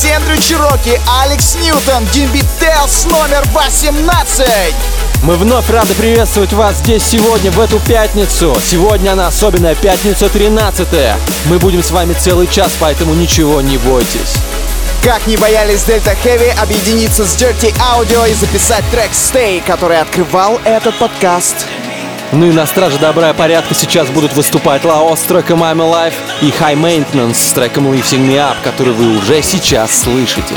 Чироки, Алекс Ньютон, Димби Телс номер 18. Мы вновь рады приветствовать вас здесь сегодня, в эту пятницу. Сегодня она особенная пятница 13 -е. Мы будем с вами целый час, поэтому ничего не бойтесь. Как не боялись Delta Heavy объединиться с Dirty Audio и записать трек Stay, который открывал этот подкаст. Ну и на страже добра и порядка сейчас будут выступать Лао с треком I'm Alive и High Maintenance с треком Lifting Me Up, который вы уже сейчас слышите.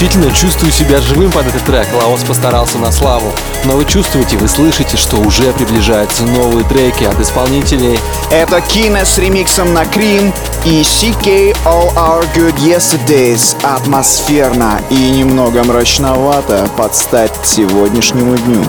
Действительно чувствую себя живым под этот трек. Лаос постарался на славу. Но вы чувствуете, вы слышите, что уже приближаются новые треки от исполнителей. Это Кина с ремиксом на Крим и CK All Our Good Yesterdays. Атмосферно и немного мрачновато под стать сегодняшнему дню.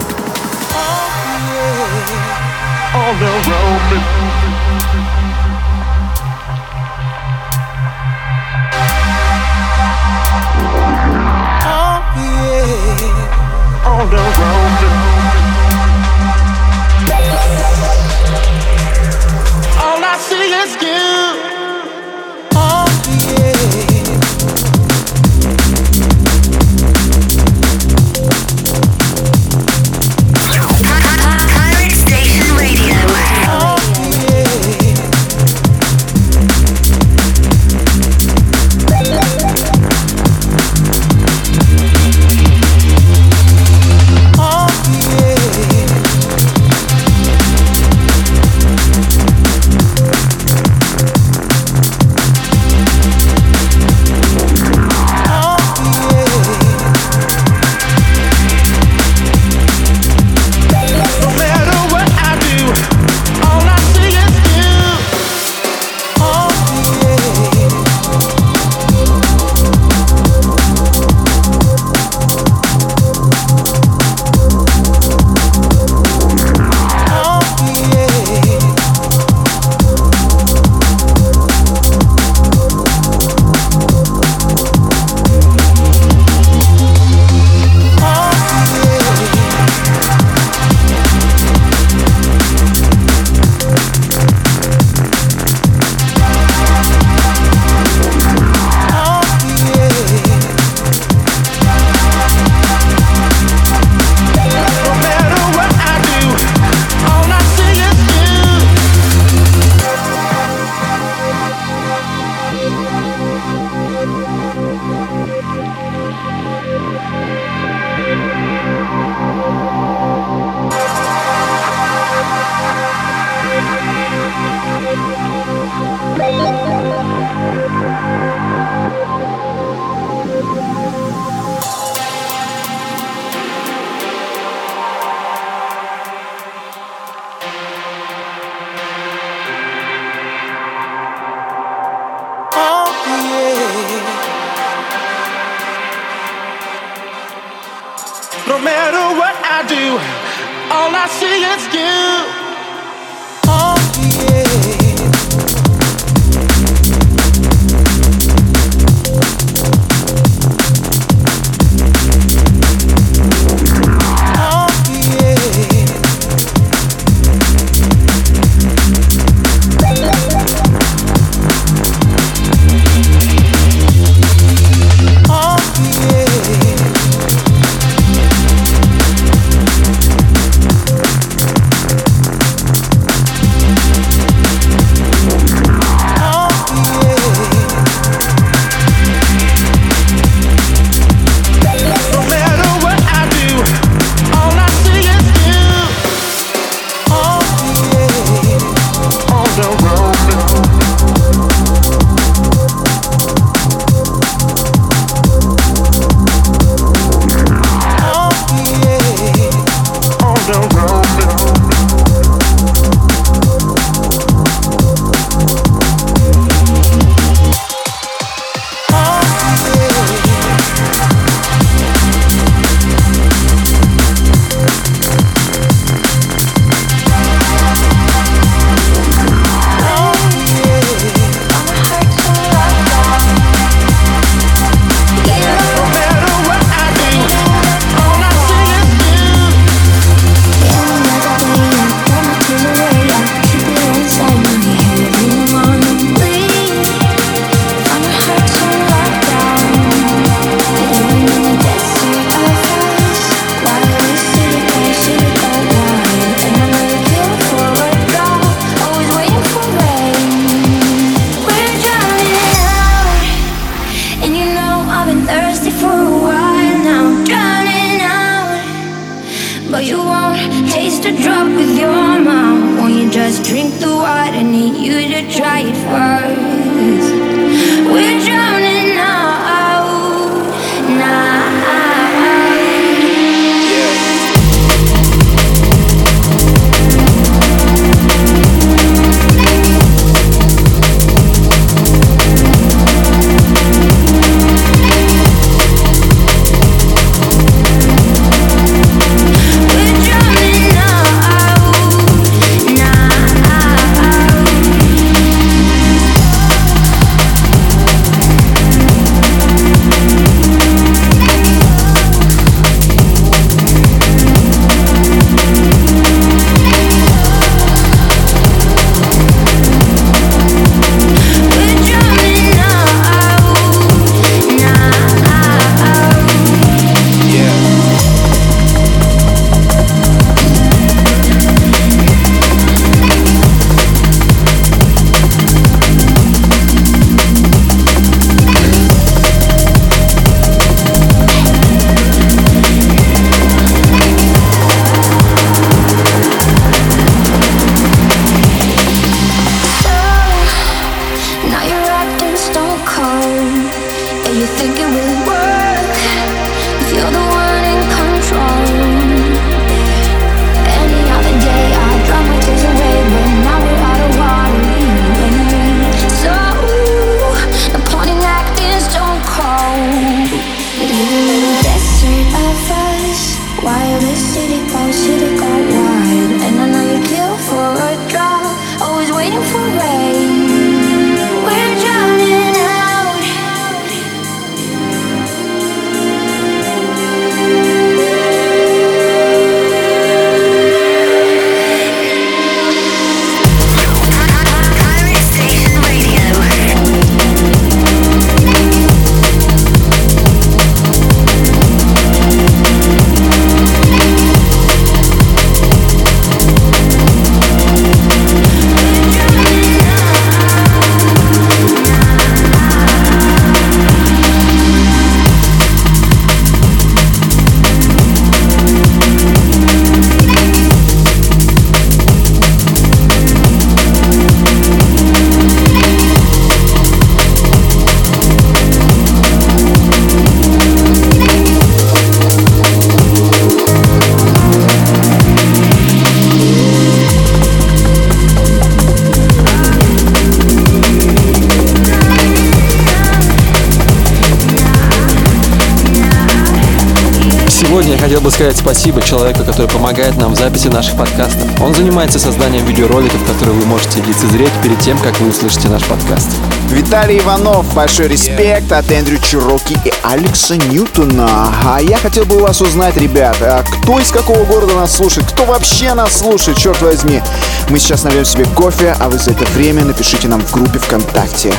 Сказать спасибо человеку, который помогает нам в записи наших подкастов. Он занимается созданием видеороликов, которые вы можете лицезреть перед тем, как вы услышите наш подкаст. Виталий Иванов, большой респект от Эндрю Чироки и Алекса Ньютона. А я хотел бы у вас узнать, ребята, а кто из какого города нас слушает, кто вообще нас слушает, черт возьми. Мы сейчас нальем себе кофе, а вы за это время напишите нам в группе ВКонтакте.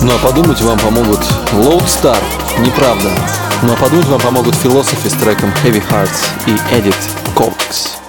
Ну а подумать вам помогут Lodestar, неправда. Ну а подумать вам помогут Philosophy с треком Heavy Hearts и Edit Cox.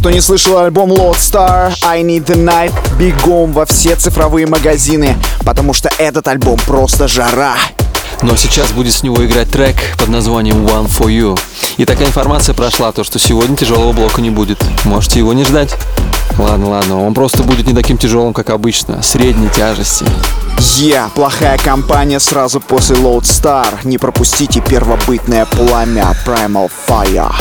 Кто не слышал альбом Lodestar I Need the Night, бегом во все цифровые магазины, потому что этот альбом просто жара. Но сейчас будет с него играть трек под названием One For You. И такая информация прошла, то что сегодня тяжелого блока не будет. Можете его не ждать. Ладно, ладно, он просто будет не таким тяжелым, как обычно, средней тяжести. Я, yeah, плохая компания сразу после Lodestar. Не пропустите первобытное пламя Primal Fire.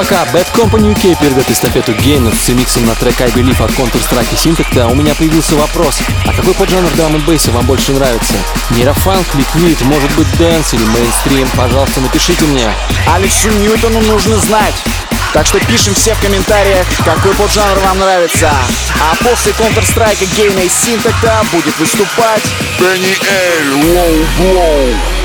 Пока Bad Company UK передает эстафету геймерс с ремиксом на трек I Believe от Counter-Strike и Синтакта, у меня появился вопрос, а какой поджанр драм н вам больше нравится? Нейрофанк, ликвид, может быть дэнс или мейнстрим? Пожалуйста, напишите мне. Алексу Ньютону нужно знать. Так что пишем все в комментариях, какой поджанр вам нравится. А после Counter-Strike Гейна и Синтакта будет выступать Бенни Эль Лоу Блоу.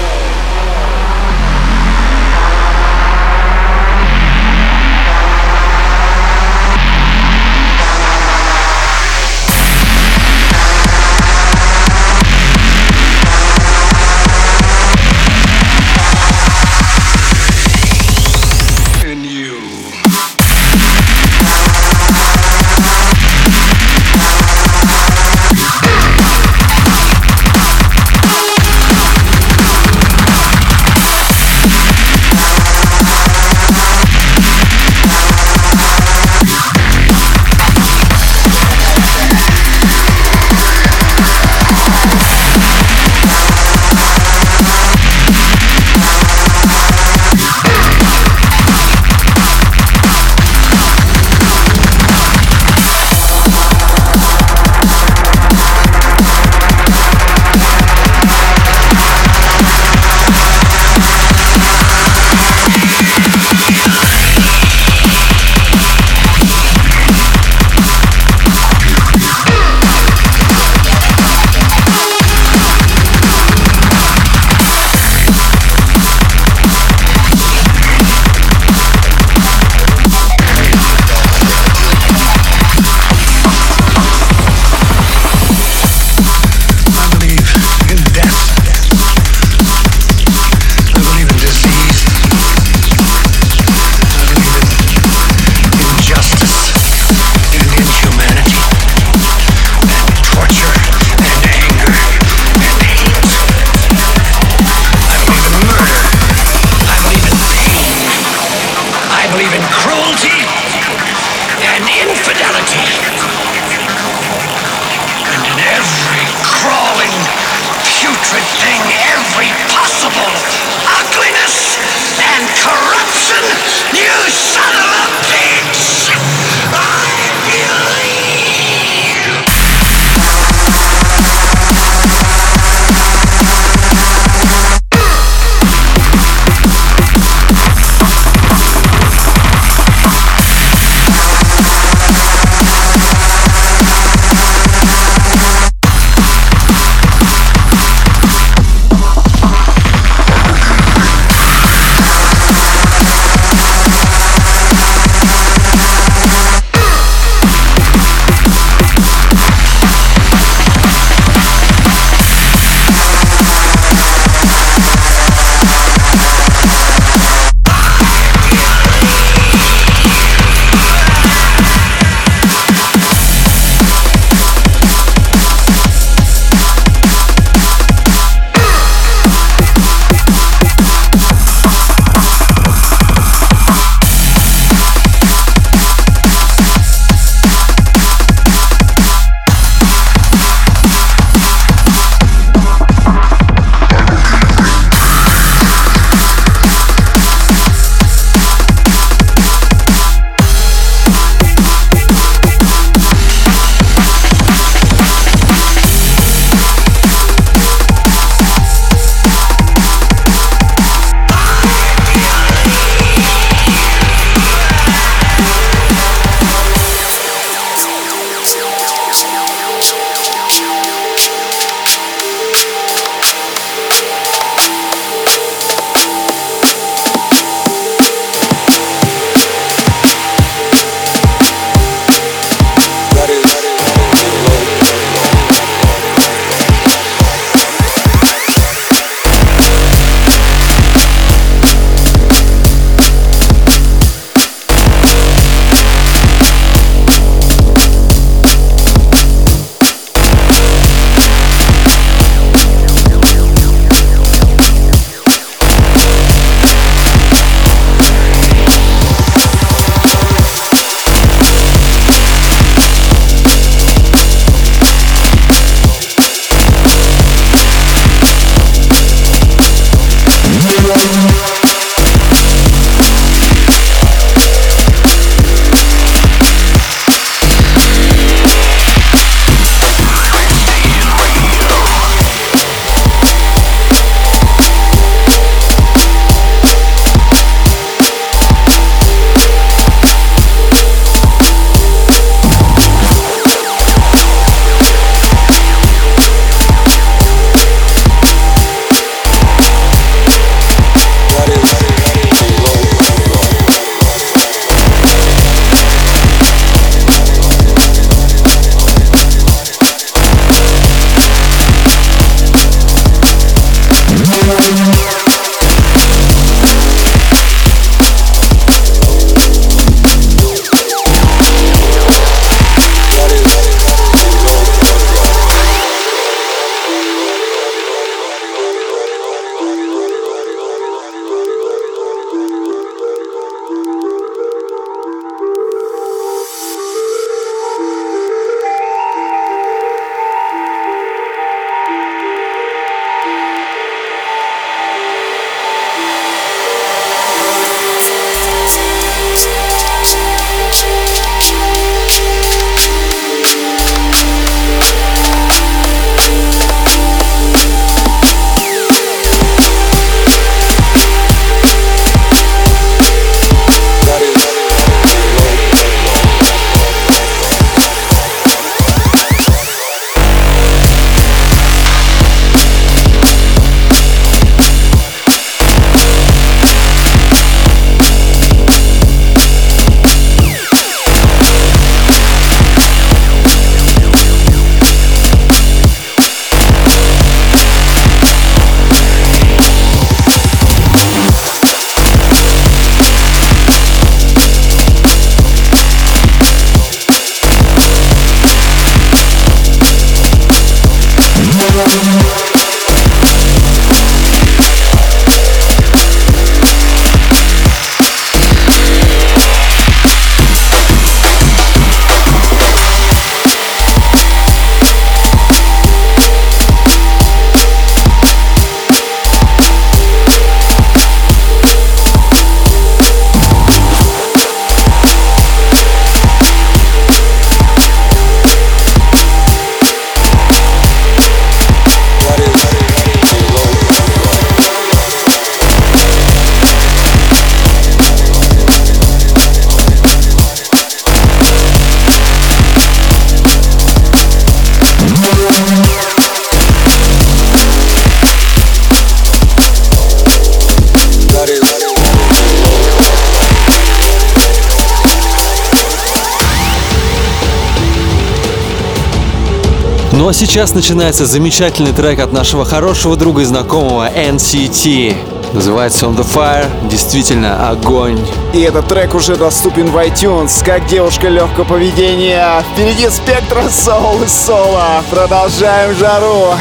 Ну а сейчас начинается замечательный трек от нашего хорошего друга и знакомого NCT. Называется On The Fire. Действительно, огонь. И этот трек уже доступен в iTunes, как девушка легкого поведения. Впереди спектра соул и соло. Продолжаем жару.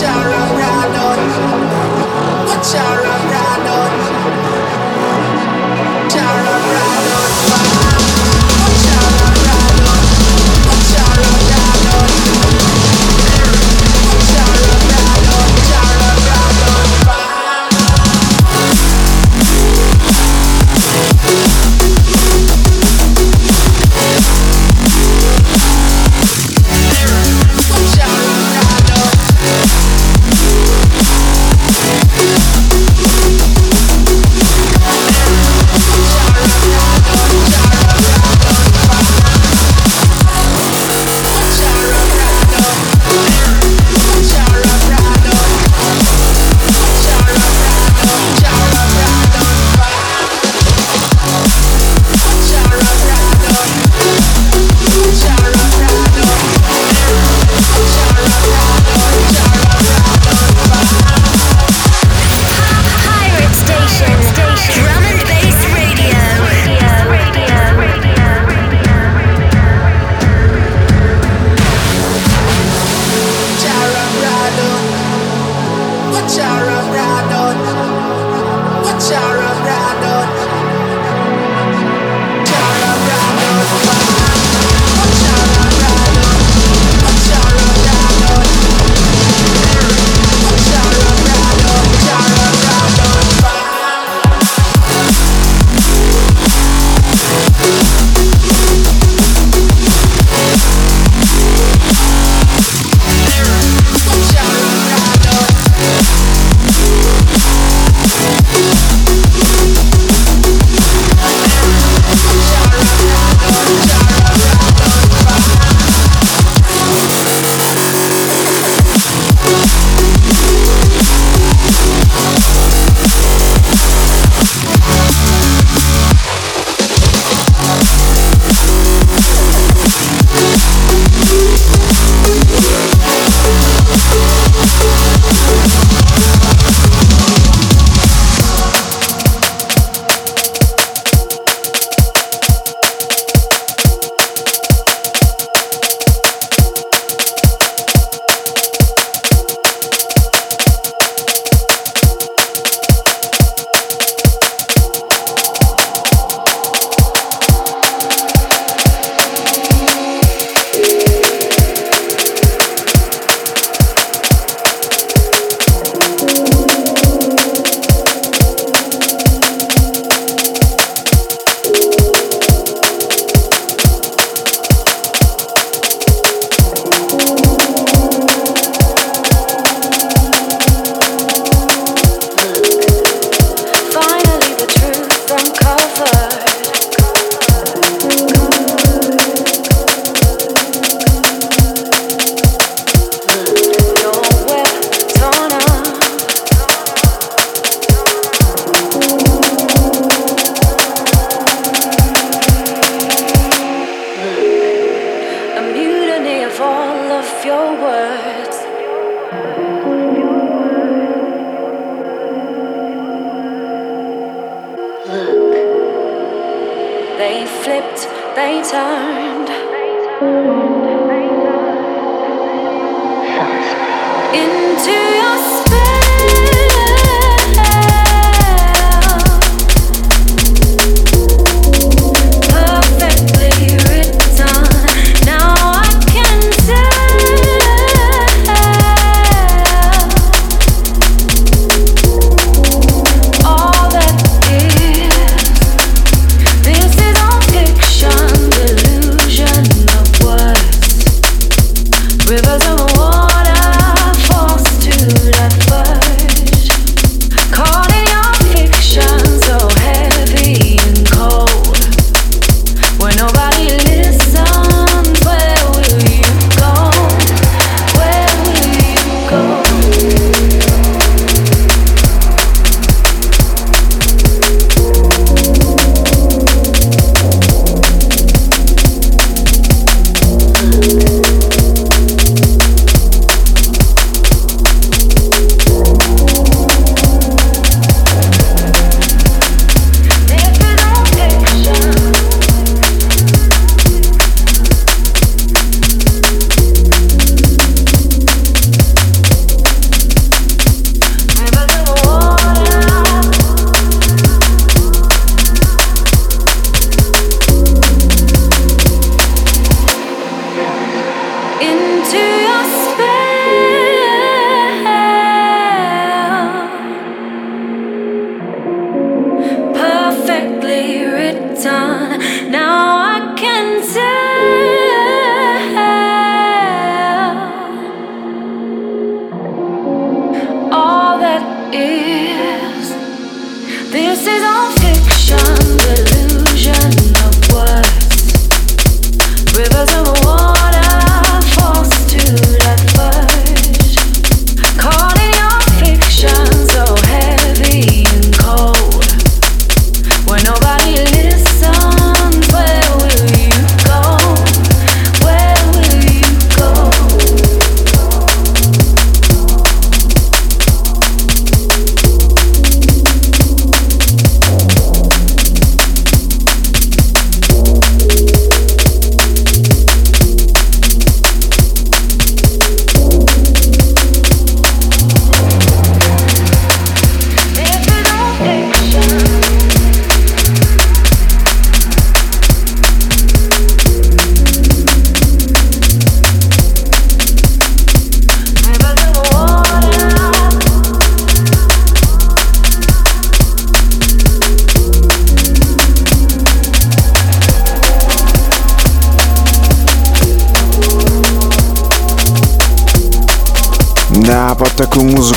shower.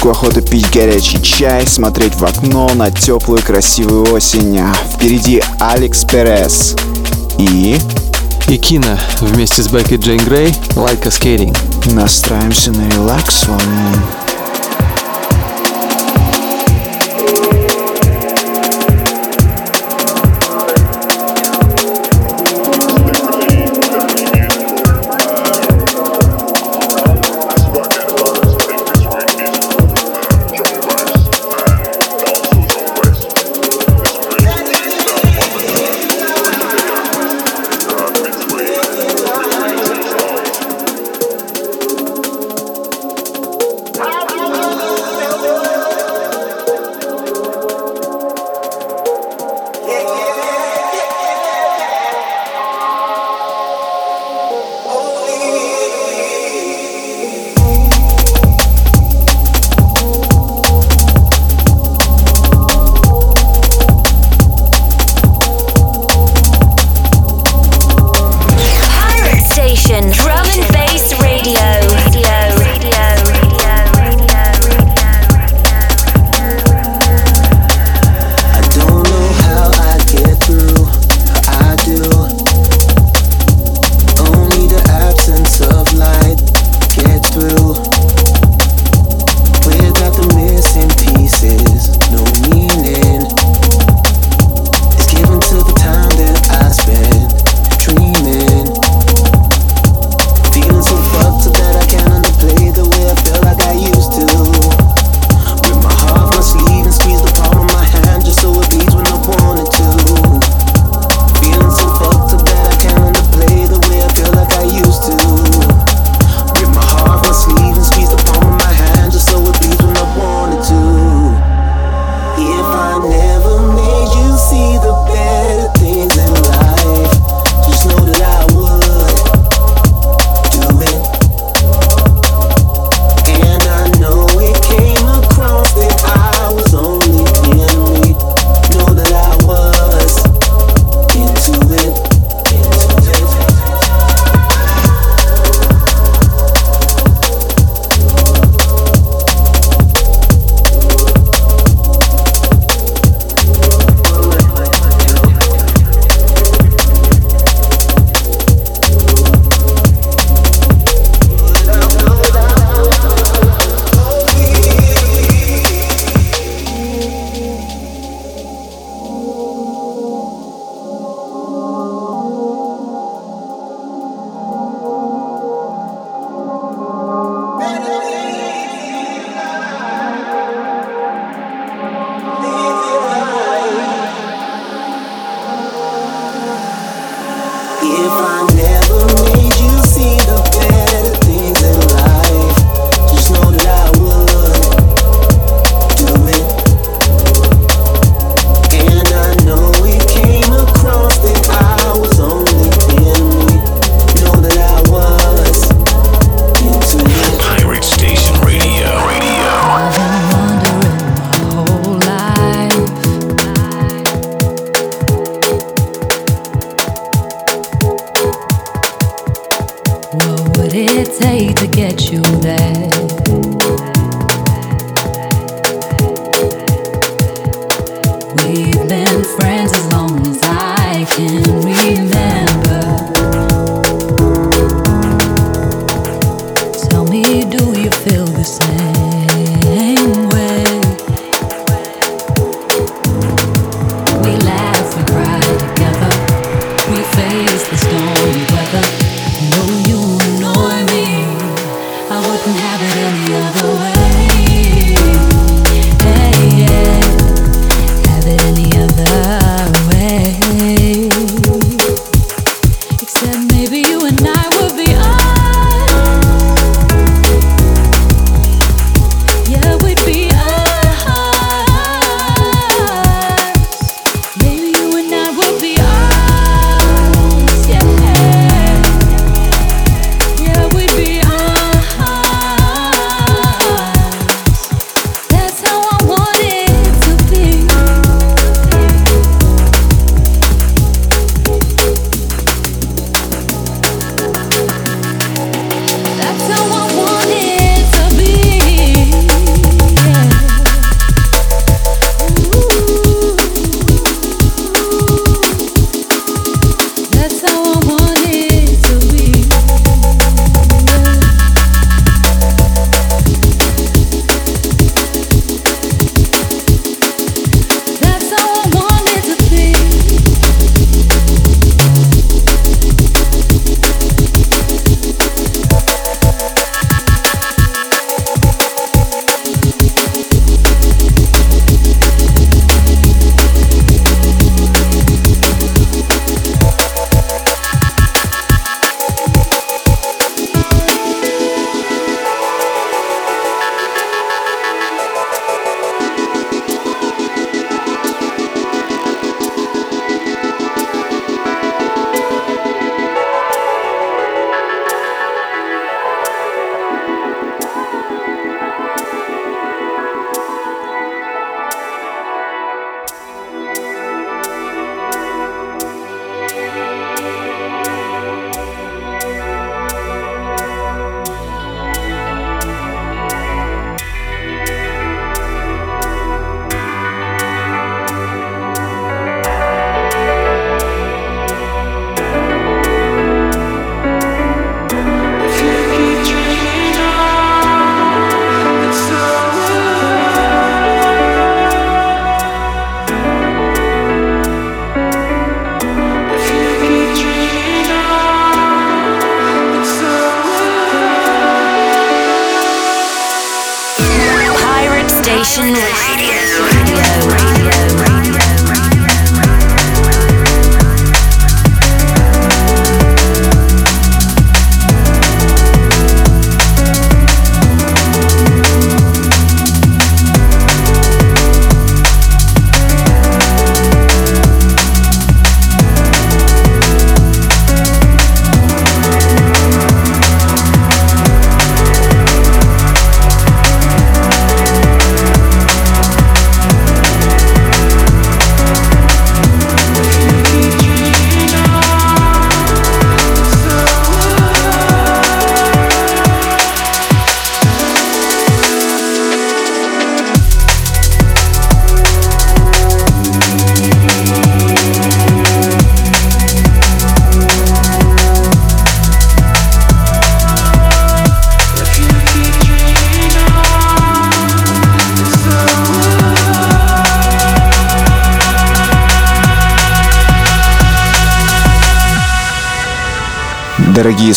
Музыку охота пить горячий чай, смотреть в окно на теплую красивую осень. А впереди Алекс Перес и... И Кина вместе с Бекки Джейн Грей «Like a Skating». Настраиваемся на релакс волну.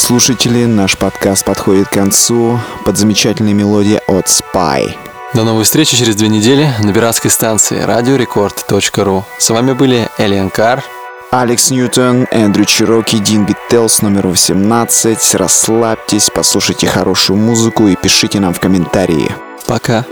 слушатели, наш подкаст подходит к концу под замечательной мелодией от Spy. До новой встречи через две недели на пиратской станции RadioRecord.ru. С вами были Элиан Кар, Алекс Ньютон, Эндрю Чироки, Дин Биттелс номер 18. Расслабьтесь, послушайте хорошую музыку и пишите нам в комментарии. Пока.